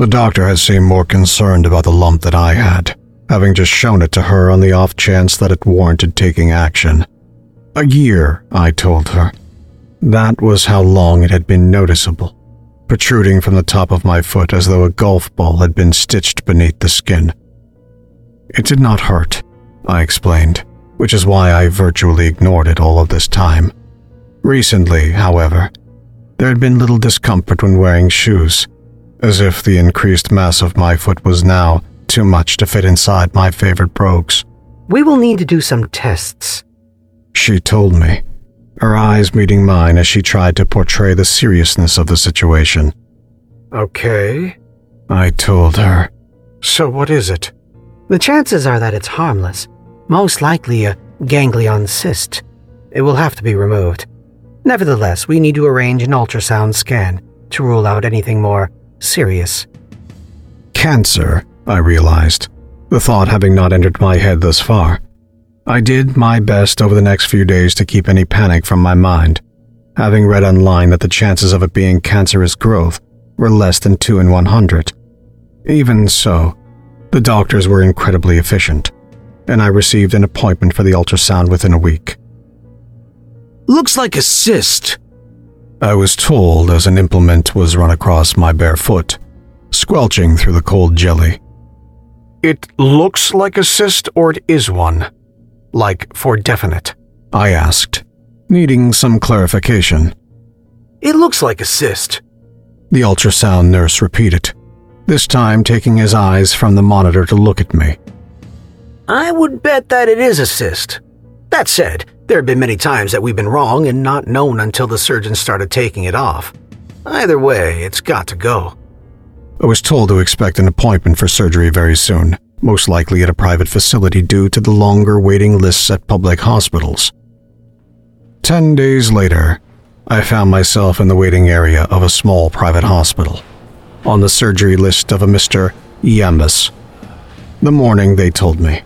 The doctor had seemed more concerned about the lump than I had, having just shown it to her on the off chance that it warranted taking action. A year, I told her. That was how long it had been noticeable, protruding from the top of my foot as though a golf ball had been stitched beneath the skin. It did not hurt, I explained, which is why I virtually ignored it all of this time. Recently, however, there had been little discomfort when wearing shoes, as if the increased mass of my foot was now too much to fit inside my favorite brogues. We will need to do some tests. She told me, her eyes meeting mine as she tried to portray the seriousness of the situation. Okay. I told her. So what is it? The chances are that it's harmless. Most likely a ganglion cyst. It will have to be removed. Nevertheless, we need to arrange an ultrasound scan to rule out anything more serious. Cancer, I realized, the thought having not entered my head thus far. I did my best over the next few days to keep any panic from my mind, having read online that the chances of it being cancerous growth were less than 2 in 100. Even so, the doctors were incredibly efficient, and I received an appointment for the ultrasound within a week. Looks like a cyst. I was told as an implement was run across my bare foot, squelching through the cold jelly. It looks like a cyst or it is one? Like for definite? I asked, needing some clarification. It looks like a cyst. The ultrasound nurse repeated, this time taking his eyes from the monitor to look at me. I would bet that it is a cyst. That said, there have been many times that we've been wrong and not known until the surgeon started taking it off. Either way, it's got to go. I was told to expect an appointment for surgery very soon, most likely at a private facility due to the longer waiting lists at public hospitals. Ten days later, I found myself in the waiting area of a small private hospital, on the surgery list of a Mr. Yambus. The morning they told me.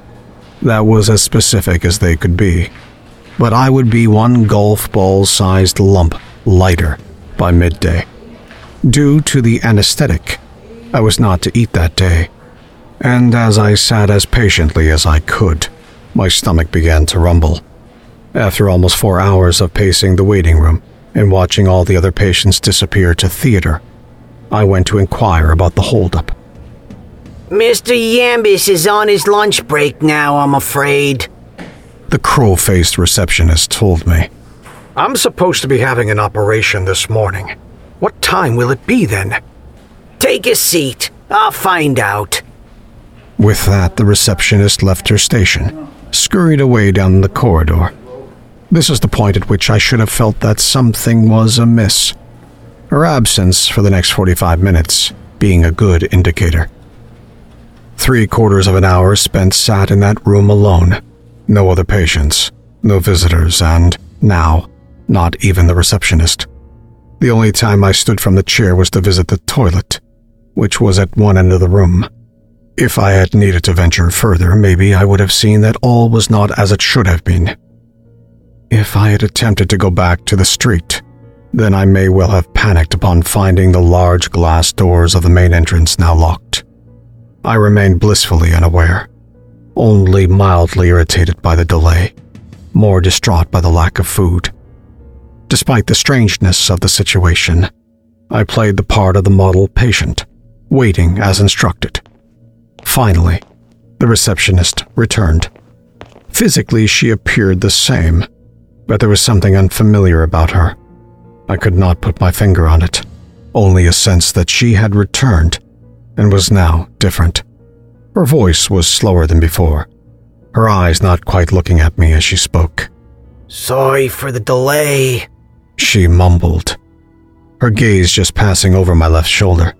That was as specific as they could be but I would be one golf ball sized lump lighter by midday. Due to the anesthetic, I was not to eat that day, and as I sat as patiently as I could, my stomach began to rumble. After almost four hours of pacing the waiting room and watching all the other patients disappear to theater, I went to inquire about the holdup. Mr. Yambus is on his lunch break now, I'm afraid the crow faced receptionist told me. I'm supposed to be having an operation this morning. What time will it be then? Take a seat. I'll find out. With that, the receptionist left her station, scurried away down the corridor. This is the point at which I should have felt that something was amiss. Her absence for the next 45 minutes being a good indicator. Three quarters of an hour spent sat in that room alone no other patients, no visitors, and now, not even the receptionist. The only time I stood from the chair was to visit the toilet, which was at one end of the room. If I had needed to venture further, maybe I would have seen that all was not as it should have been. If I had attempted to go back to the street, then I may well have panicked upon finding the large glass doors of the main entrance now locked. I remained blissfully unaware only mildly irritated by the delay, more distraught by the lack of food. Despite the strangeness of the situation, I played the part of the model patient, waiting as instructed. Finally, the receptionist returned. Physically, she appeared the same, but there was something unfamiliar about her. I could not put my finger on it, only a sense that she had returned and was now different. Her voice was slower than before, her eyes not quite looking at me as she spoke. Sorry for the delay, she mumbled, her gaze just passing over my left shoulder.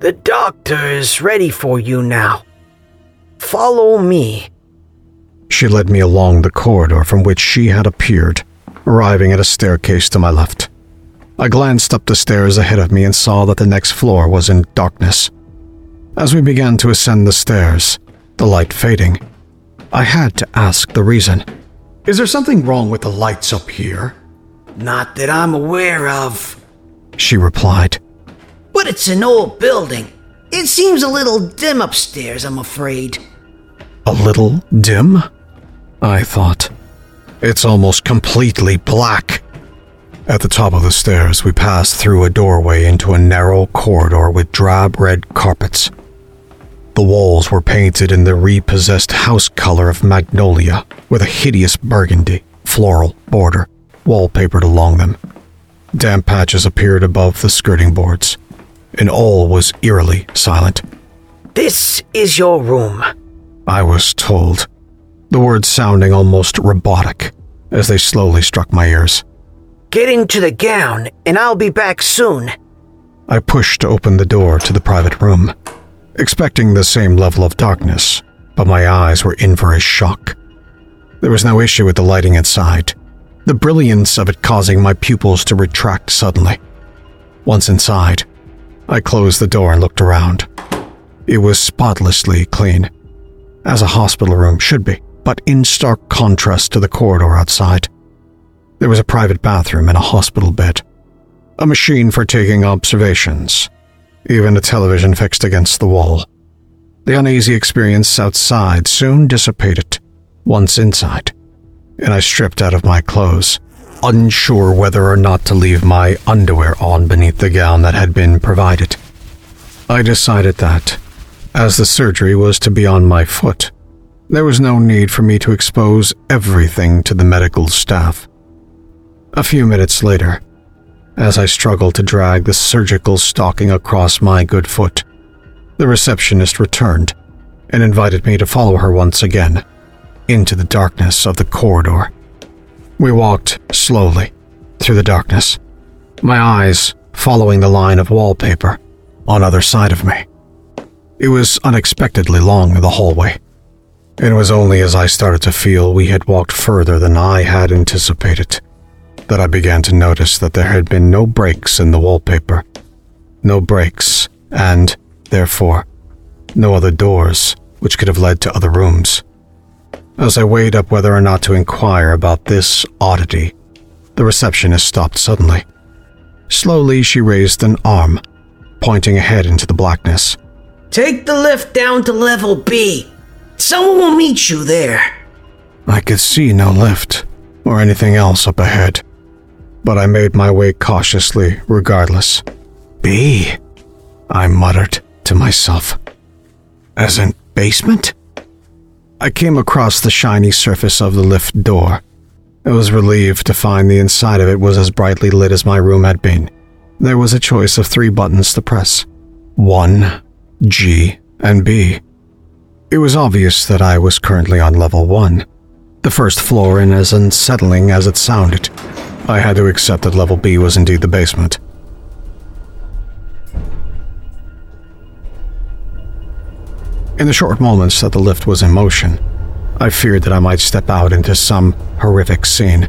The doctor is ready for you now. Follow me. She led me along the corridor from which she had appeared, arriving at a staircase to my left. I glanced up the stairs ahead of me and saw that the next floor was in darkness. As we began to ascend the stairs, the light fading, I had to ask the reason. Is there something wrong with the lights up here? Not that I'm aware of, she replied. but it's an old building. It seems a little dim upstairs, I'm afraid. A little dim? I thought. It's almost completely black. At the top of the stairs, we passed through a doorway into a narrow corridor with drab red carpets. The walls were painted in the repossessed house color of magnolia, with a hideous burgundy, floral border wallpapered along them. Damp patches appeared above the skirting boards, and all was eerily silent. This is your room. I was told, the words sounding almost robotic as they slowly struck my ears. Get into the gown, and I'll be back soon. I pushed open the door to the private room, expecting the same level of darkness, but my eyes were in for a shock. There was no issue with the lighting inside, the brilliance of it causing my pupils to retract suddenly. Once inside, I closed the door and looked around. It was spotlessly clean, as a hospital room should be, but in stark contrast to the corridor outside. There was a private bathroom and a hospital bed, a machine for taking observations, even a television fixed against the wall. The uneasy experience outside soon dissipated once inside, and I stripped out of my clothes, unsure whether or not to leave my underwear on beneath the gown that had been provided. I decided that, as the surgery was to be on my foot, there was no need for me to expose everything to the medical staff. A few minutes later, as I struggled to drag the surgical stocking across my good foot, the receptionist returned and invited me to follow her once again into the darkness of the corridor. We walked slowly through the darkness, my eyes following the line of wallpaper on either side of me. It was unexpectedly long, the hallway. It was only as I started to feel we had walked further than I had anticipated that I began to notice that there had been no breaks in the wallpaper. No breaks, and, therefore, no other doors which could have led to other rooms. As I weighed up whether or not to inquire about this oddity, the receptionist stopped suddenly. Slowly, she raised an arm, pointing ahead into the blackness. Take the lift down to level B. Someone will meet you there. I could see no lift or anything else up ahead, but I made my way cautiously regardless. B, I muttered to myself. As in basement? I came across the shiny surface of the lift door. I was relieved to find the inside of it was as brightly lit as my room had been. There was a choice of three buttons to press 1, G, and B. It was obvious that I was currently on level 1, the first floor, and as unsettling as it sounded, I had to accept that level B was indeed the basement. In the short moments that the lift was in motion, I feared that I might step out into some horrific scene.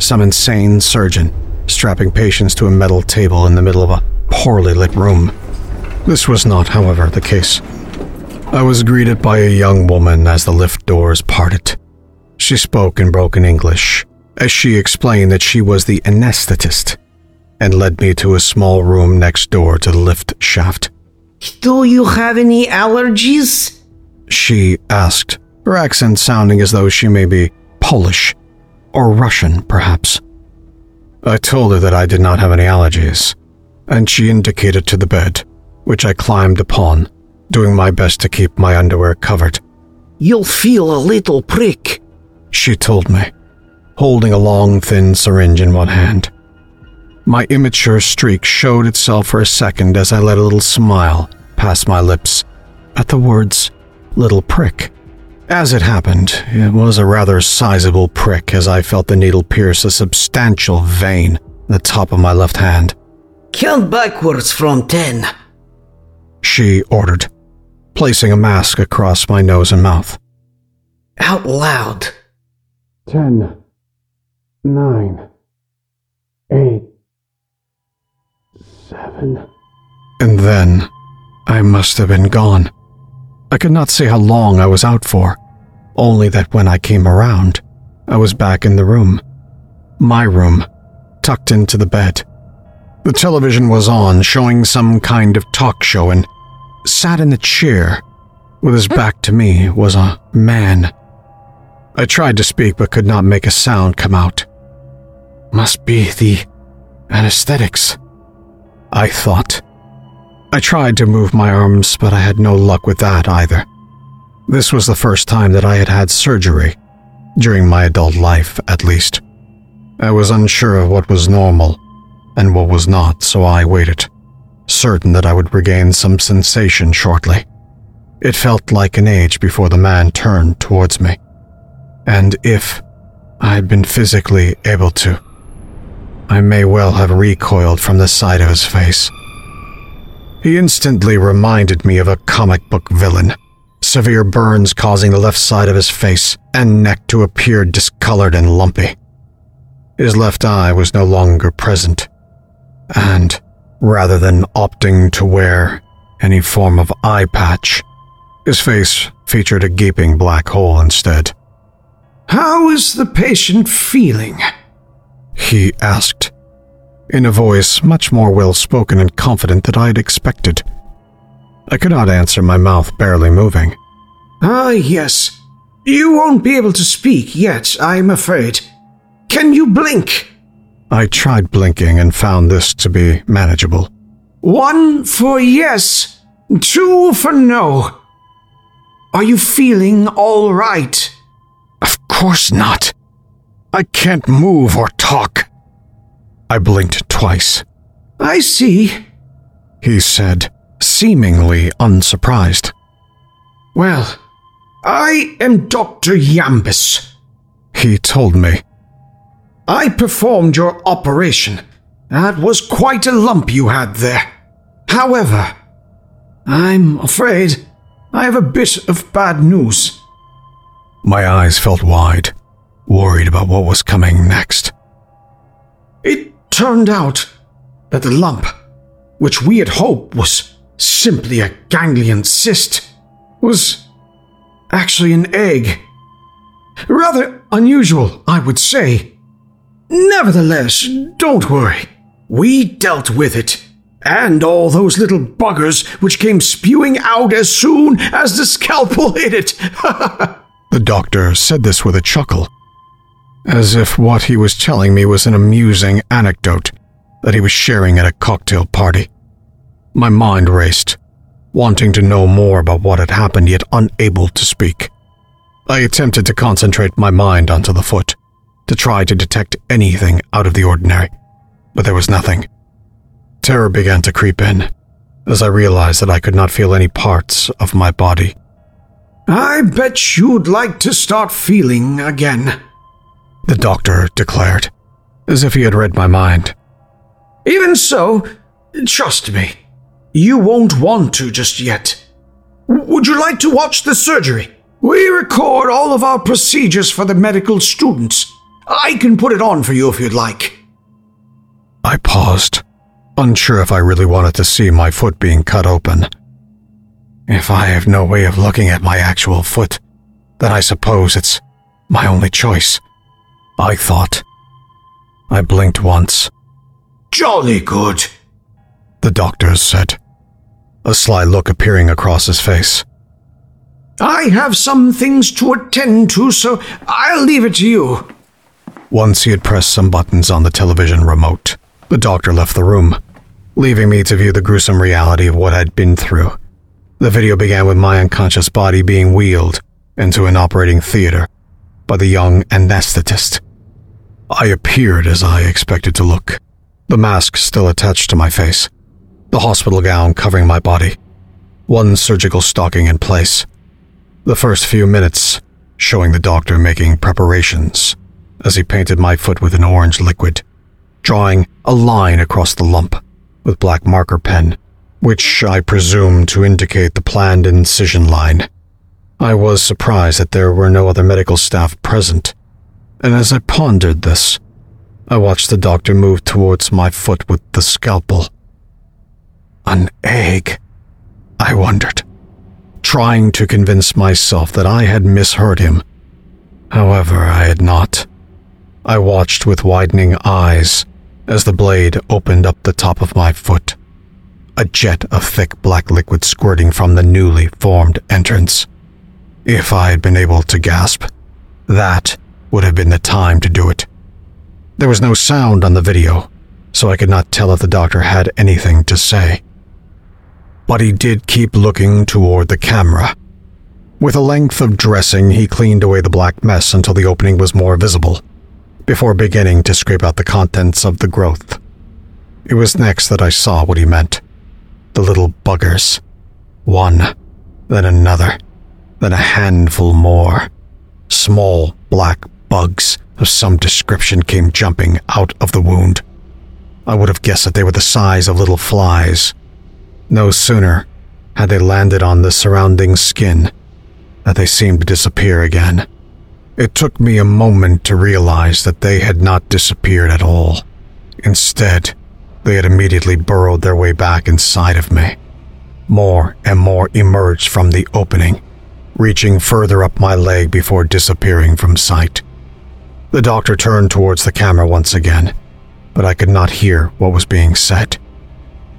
Some insane surgeon strapping patients to a metal table in the middle of a poorly lit room. This was not, however, the case. I was greeted by a young woman as the lift doors parted. She spoke in broken English as she explained that she was the anesthetist and led me to a small room next door to the lift shaft. Do you have any allergies? She asked, her accent sounding as though she may be Polish or Russian, perhaps. I told her that I did not have any allergies, and she indicated to the bed, which I climbed upon, doing my best to keep my underwear covered. You'll feel a little prick, she told me, holding a long, thin syringe in one hand. My immature streak showed itself for a second as I let a little smile pass my lips at the words little prick. As it happened, it was a rather sizable prick as I felt the needle pierce a substantial vein in the top of my left hand. Count backwards from ten. She ordered, placing a mask across my nose and mouth. Out loud. Ten, nine, eight, seven. And then I must have been gone. I could not say how long I was out for, only that when I came around, I was back in the room. My room, tucked into the bed. The television was on, showing some kind of talk show, and sat in a chair, with his back to me, was a man. I tried to speak but could not make a sound come out. Must be the anesthetics, I thought. I tried to move my arms, but I had no luck with that either. This was the first time that I had had surgery, during my adult life at least. I was unsure of what was normal and what was not, so I waited, certain that I would regain some sensation shortly. It felt like an age before the man turned towards me. And if I had been physically able to, I may well have recoiled from the sight of his face. He instantly reminded me of a comic book villain, severe burns causing the left side of his face and neck to appear discolored and lumpy. His left eye was no longer present, and rather than opting to wear any form of eye patch, his face featured a gaping black hole instead. How is the patient feeling? He asked, in a voice much more well spoken and confident than I had expected. I could not answer, my mouth barely moving. Ah, yes. You won't be able to speak yet, I'm afraid. Can you blink? I tried blinking and found this to be manageable. One for yes, two for no. Are you feeling all right? Of course not. I can't move or talk. I blinked twice. I see, he said, seemingly unsurprised. Well, I am Dr. Yambus, he told me. I performed your operation. That was quite a lump you had there. However, I'm afraid I have a bit of bad news. My eyes felt wide, worried about what was coming next. It turned out that the lump, which we had hoped was simply a ganglion cyst, was actually an egg. Rather unusual, I would say. Nevertheless, don't worry. We dealt with it. And all those little buggers which came spewing out as soon as the scalpel hit it. the doctor said this with a chuckle, as if what he was telling me was an amusing anecdote that he was sharing at a cocktail party. My mind raced, wanting to know more about what had happened, yet unable to speak. I attempted to concentrate my mind onto the foot to try to detect anything out of the ordinary, but there was nothing. Terror began to creep in as I realized that I could not feel any parts of my body. I bet you'd like to start feeling again, the doctor declared, as if he had read my mind. Even so, trust me, you won't want to just yet. Would you like to watch the surgery? We record all of our procedures for the medical students. I can put it on for you if you'd like. I paused, unsure if I really wanted to see my foot being cut open. If I have no way of looking at my actual foot, then I suppose it's my only choice. I thought. I blinked once. Jolly good, the doctor said, a sly look appearing across his face. I have some things to attend to, so I'll leave it to you. Once he had pressed some buttons on the television remote, the doctor left the room, leaving me to view the gruesome reality of what I'd been through. The video began with my unconscious body being wheeled into an operating theater by the young anesthetist. I appeared as I expected to look, the mask still attached to my face, the hospital gown covering my body, one surgical stocking in place. The first few minutes showing the doctor making preparations as he painted my foot with an orange liquid, drawing a line across the lump with black marker pen, which I presume to indicate the planned incision line. I was surprised that there were no other medical staff present, and as I pondered this, I watched the doctor move towards my foot with the scalpel. An egg, I wondered, trying to convince myself that I had misheard him. However, I had not. I watched with widening eyes as the blade opened up the top of my foot, a jet of thick black liquid squirting from the newly formed entrance. If I had been able to gasp, that would have been the time to do it. There was no sound on the video, so I could not tell if the doctor had anything to say. But he did keep looking toward the camera. With a length of dressing, he cleaned away the black mess until the opening was more visible, before beginning to scrape out the contents of the growth. It was next that I saw what he meant. The little buggers. One, then another, then a handful more. Small black bugs of some description came jumping out of the wound. I would have guessed that they were the size of little flies. No sooner had they landed on the surrounding skin that they seemed to disappear again. It took me a moment to realize that they had not disappeared at all. Instead, they had immediately burrowed their way back inside of me. More and more emerged from the opening, reaching further up my leg before disappearing from sight. The doctor turned towards the camera once again, but I could not hear what was being said.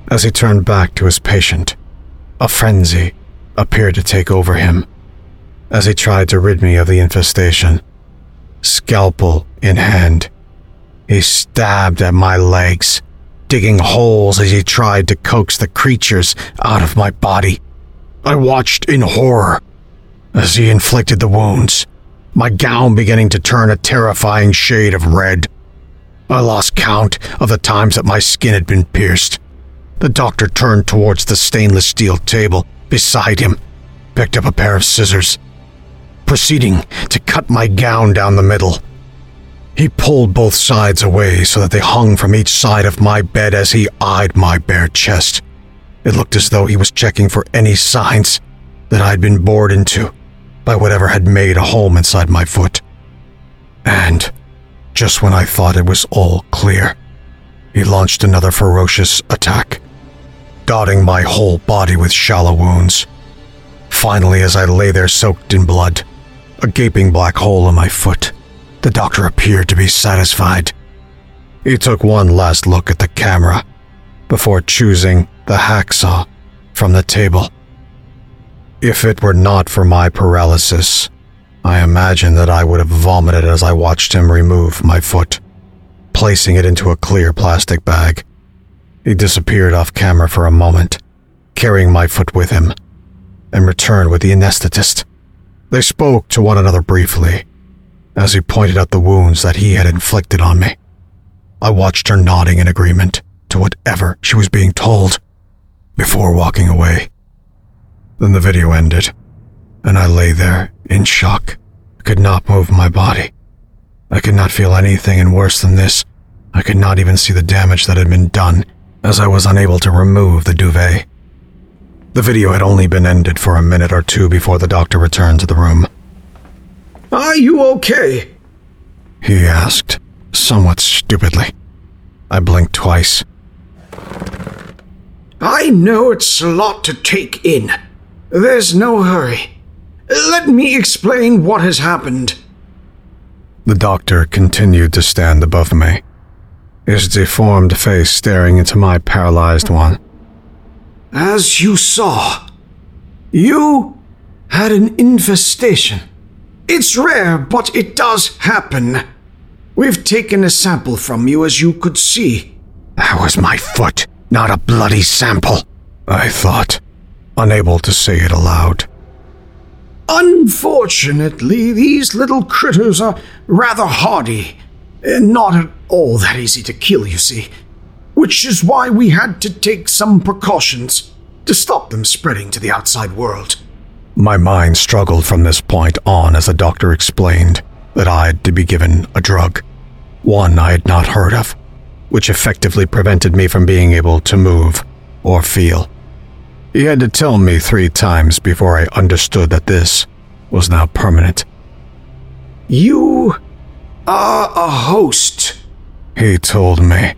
As he turned back to his patient, a frenzy appeared to take over him as he tried to rid me of the infestation. Scalpel in hand, he stabbed at my legs, digging holes as he tried to coax the creatures out of my body. I watched in horror as he inflicted the wounds, my gown beginning to turn a terrifying shade of red. I lost count of the times that my skin had been pierced. The doctor turned towards the stainless steel table beside him, picked up a pair of scissors, proceeding to cut my gown down the middle. He pulled both sides away so that they hung from each side of my bed as he eyed my bare chest. It looked as though he was checking for any signs that I'd been bored into by whatever had made a home inside my foot. And just when I thought it was all clear, he launched another ferocious attack, dotting my whole body with shallow wounds. Finally, as I lay there soaked in blood, a gaping black hole in my foot, the doctor appeared to be satisfied. He took one last look at the camera before choosing the hacksaw from the table. If it were not for my paralysis, I imagine that I would have vomited as I watched him remove my foot, placing it into a clear plastic bag. He disappeared off camera for a moment, carrying my foot with him, and returned with the anesthetist. They spoke to one another briefly as he pointed out the wounds that he had inflicted on me. I watched her nodding in agreement to whatever she was being told before walking away. Then the video ended, and I lay there in shock. I could not move my body. I could not feel anything, and worse than this, I could not even see the damage that had been done as I was unable to remove the duvet. The video had only been ended for a minute or two before the doctor returned to the room. Are you okay? He asked, somewhat stupidly. I blinked twice. I know it's a lot to take in. There's no hurry. Let me explain what has happened. The doctor continued to stand above me, his deformed face staring into my paralyzed one. As you saw, you had an infestation. It's rare, but it does happen. We've taken a sample from you, as you could see. That was my foot, not a bloody sample, I thought, unable to say it aloud. Unfortunately, these little critters are rather hardy, and not at all that easy to kill, you see. Which is why we had to take some precautions to stop them spreading to the outside world. My mind struggled from this point on as the doctor explained that I had to be given a drug, one I had not heard of, which effectively prevented me from being able to move or feel. He had to tell me three times before I understood that this was now permanent. You are a host, he told me,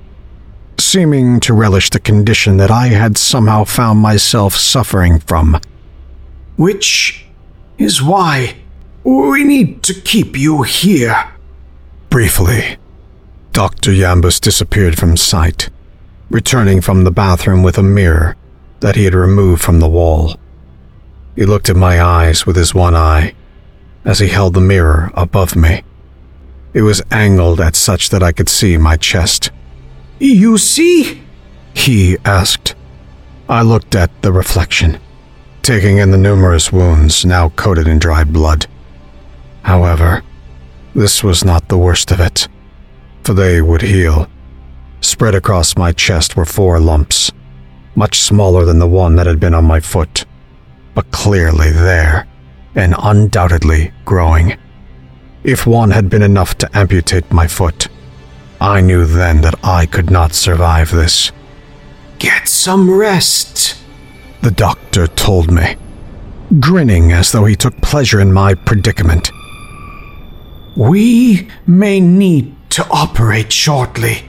seeming to relish the condition that I had somehow found myself suffering from which is why we need to keep you here. Briefly, Dr. Yambus disappeared from sight, returning from the bathroom with a mirror that he had removed from the wall. He looked at my eyes with his one eye as he held the mirror above me. It was angled at such that I could see my chest. You see? He asked. I looked at the reflection, taking in the numerous wounds now coated in dry blood. However, this was not the worst of it, for they would heal. Spread across my chest were four lumps, much smaller than the one that had been on my foot, but clearly there and undoubtedly growing. If one had been enough to amputate my foot, I knew then that I could not survive this. Get some rest, the doctor told me, grinning as though he took pleasure in my predicament. We may need to operate shortly.